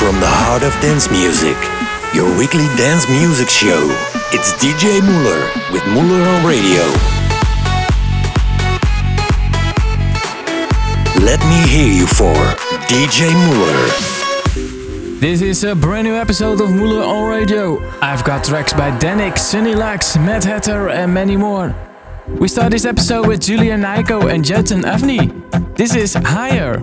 From the heart of dance music, your weekly dance music show. It's DJ MauLr with MauLr on Radio. Let me hear you for DJ MauLr. This is a brand new episode of MauLr on Radio. I've got tracks by Dannic, Sunny Lax, Matt Hatter, and many more. We start this episode with Yulia Niko and Yotam Avni. This is Higher.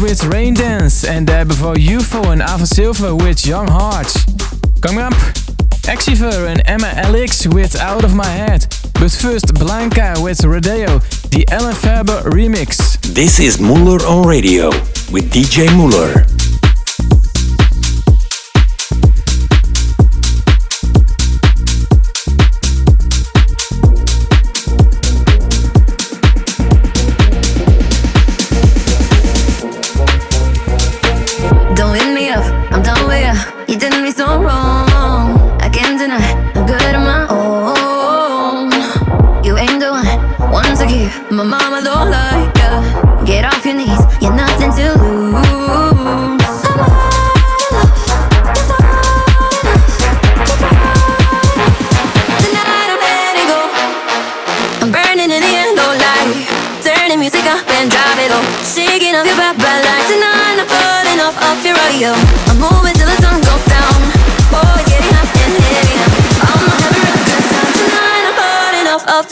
With Rain Dance, and uh, before UFO and Ava Silver with Young Hearts. Coming up, Axiver and Emma LX with Out of My Head. But first, Blanka with Rodeo, the Alle Farben remix. This is MauLr on Radio with DJ MauLr. I'm moving till the sun goes down. Getting and heavy. I'm having a good time tonight. I'm burning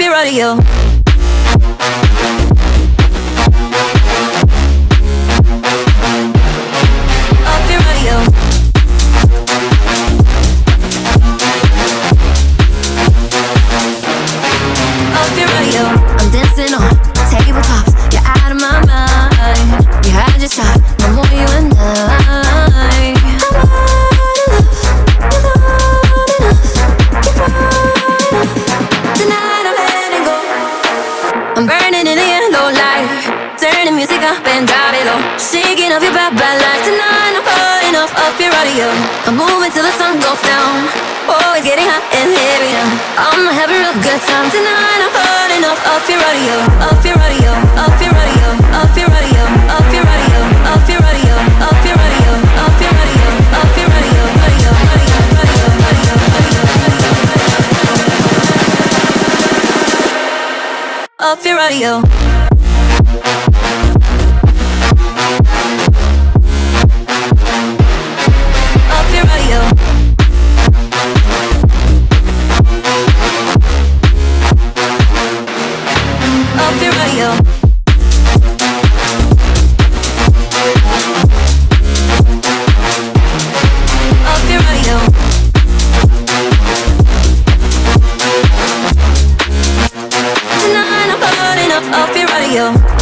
radio. tonight. I'm burning off, your radio, off your radio, off your radio, off your radio, off your radio, off your radio, off your radio, off your radio, radio, radio, radio, radio, radio, radio, off your radio. off your radio.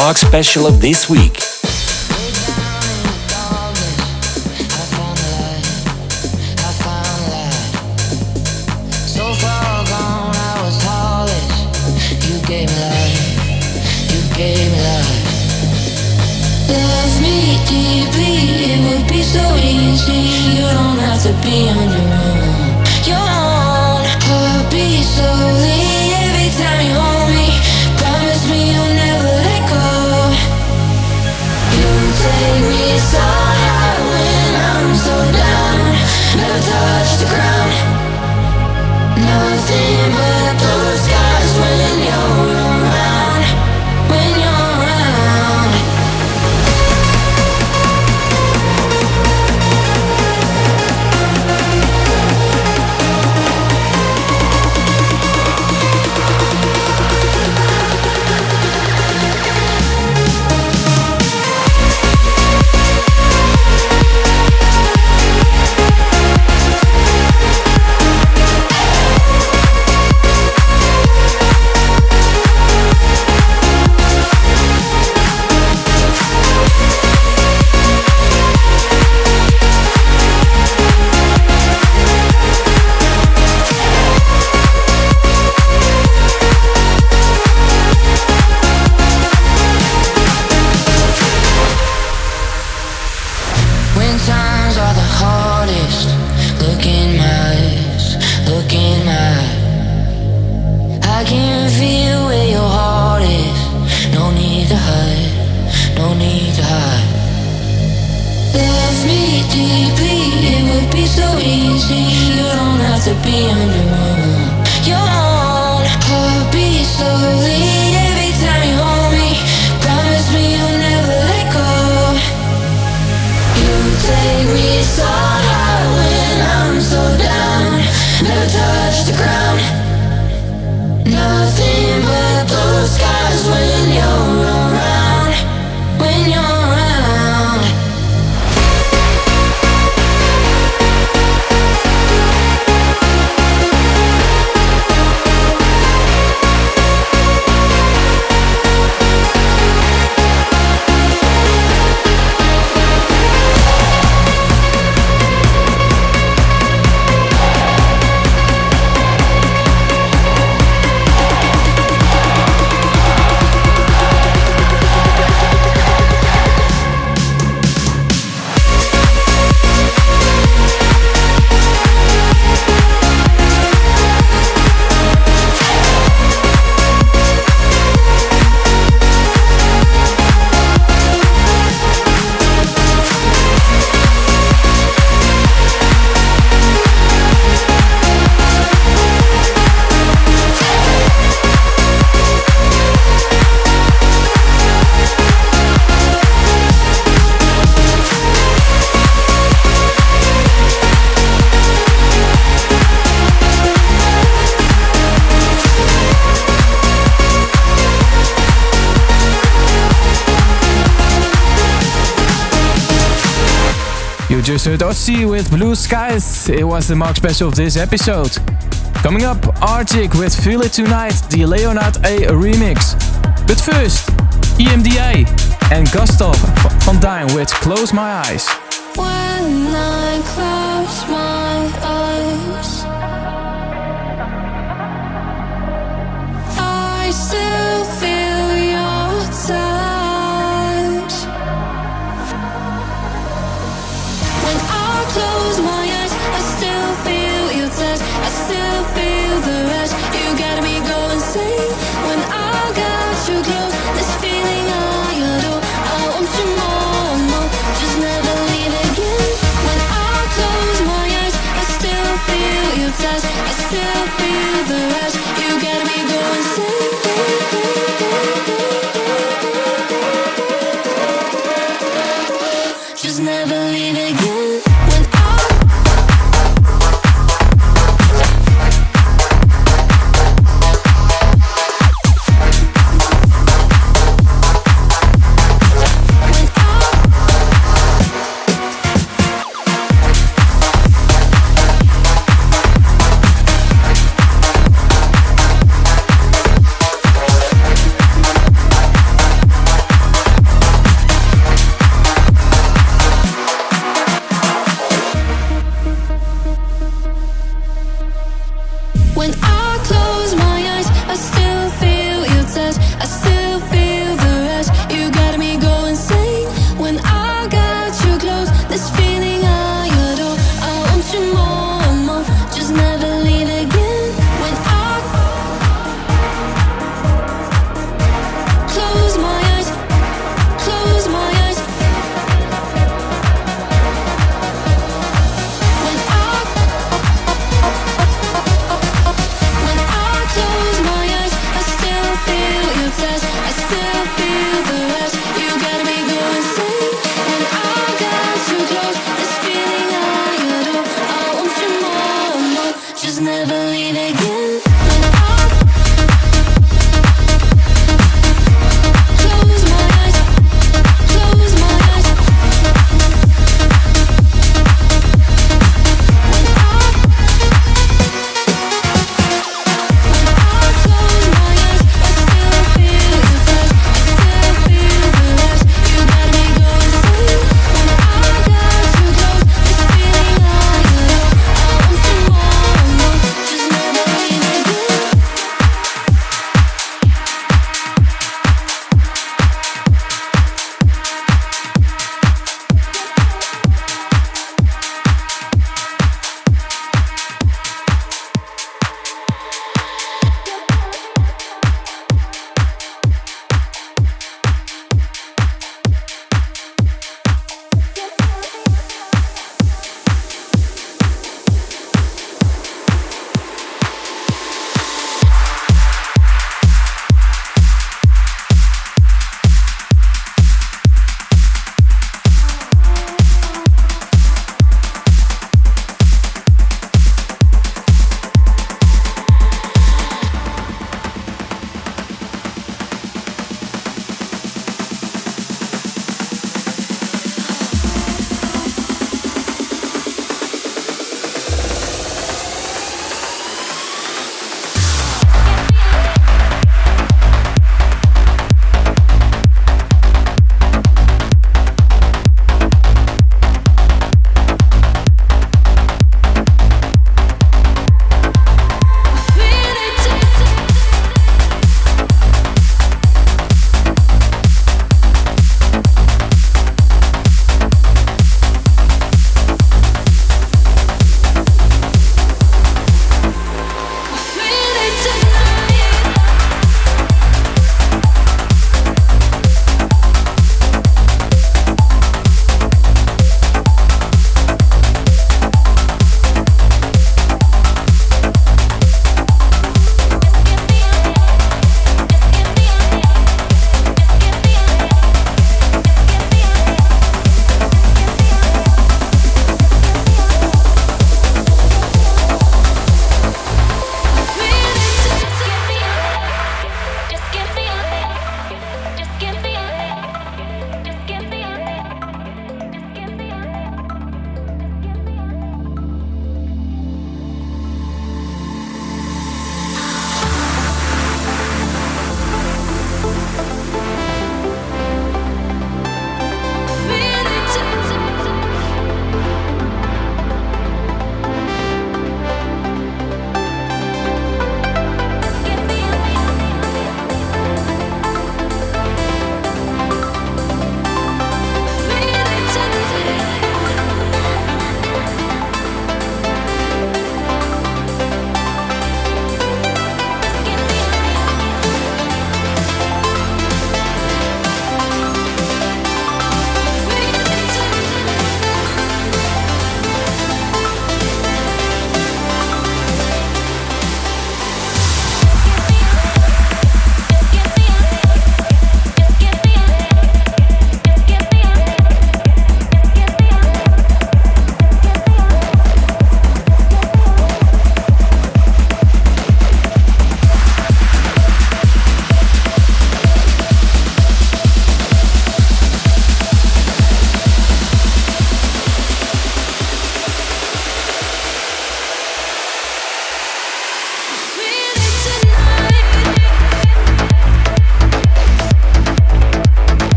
Mark special of this week. touch the ground. Nothing but Dossi with Blue Skies. It was the mark special of this episode. Coming up, Arggic with Feel It Tonight, the Leonard A remix. But first, EMDI and Costel van Dein with Close My Eyes.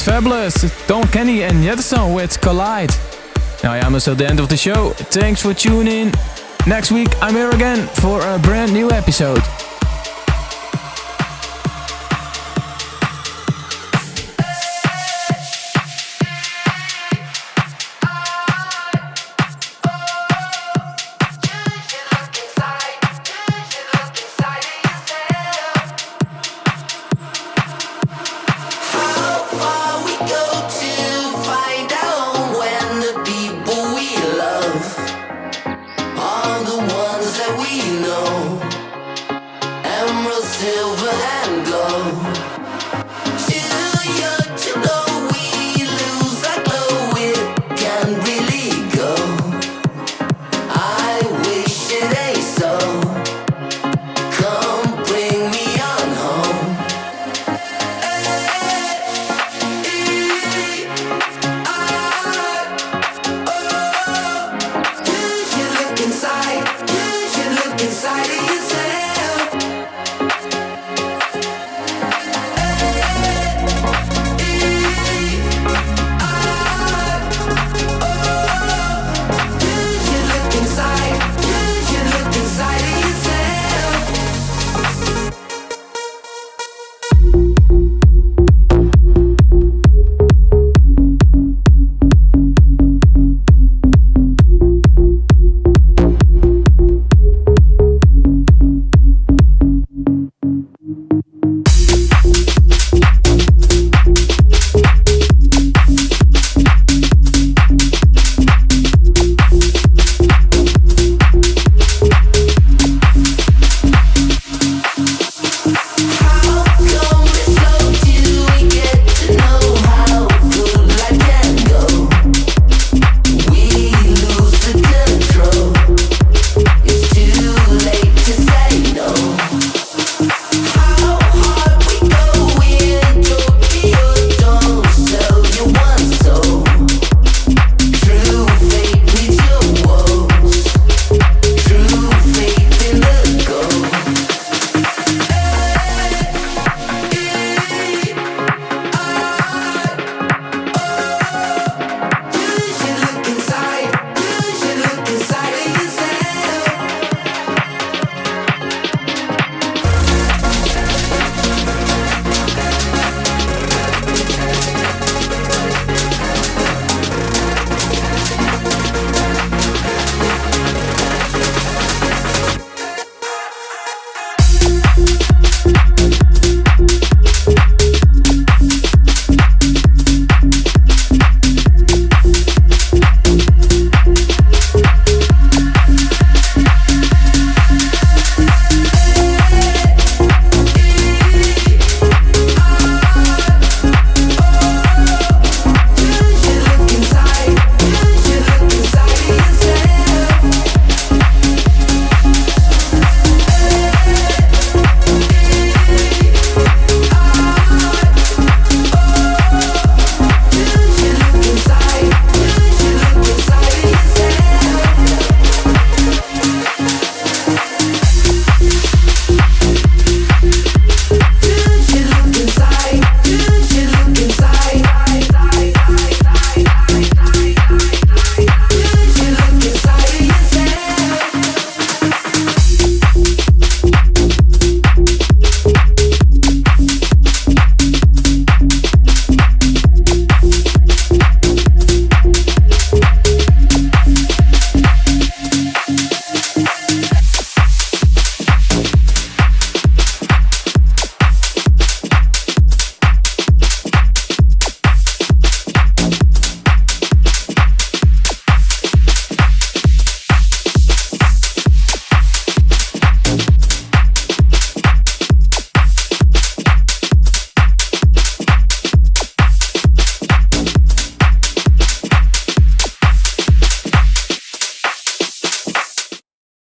It's Fablers. Tom Kenny and Jetason with Collide. Now I am almost at the end of the show. Thanks for tuning in. Next week I'm here again for a brand new episode.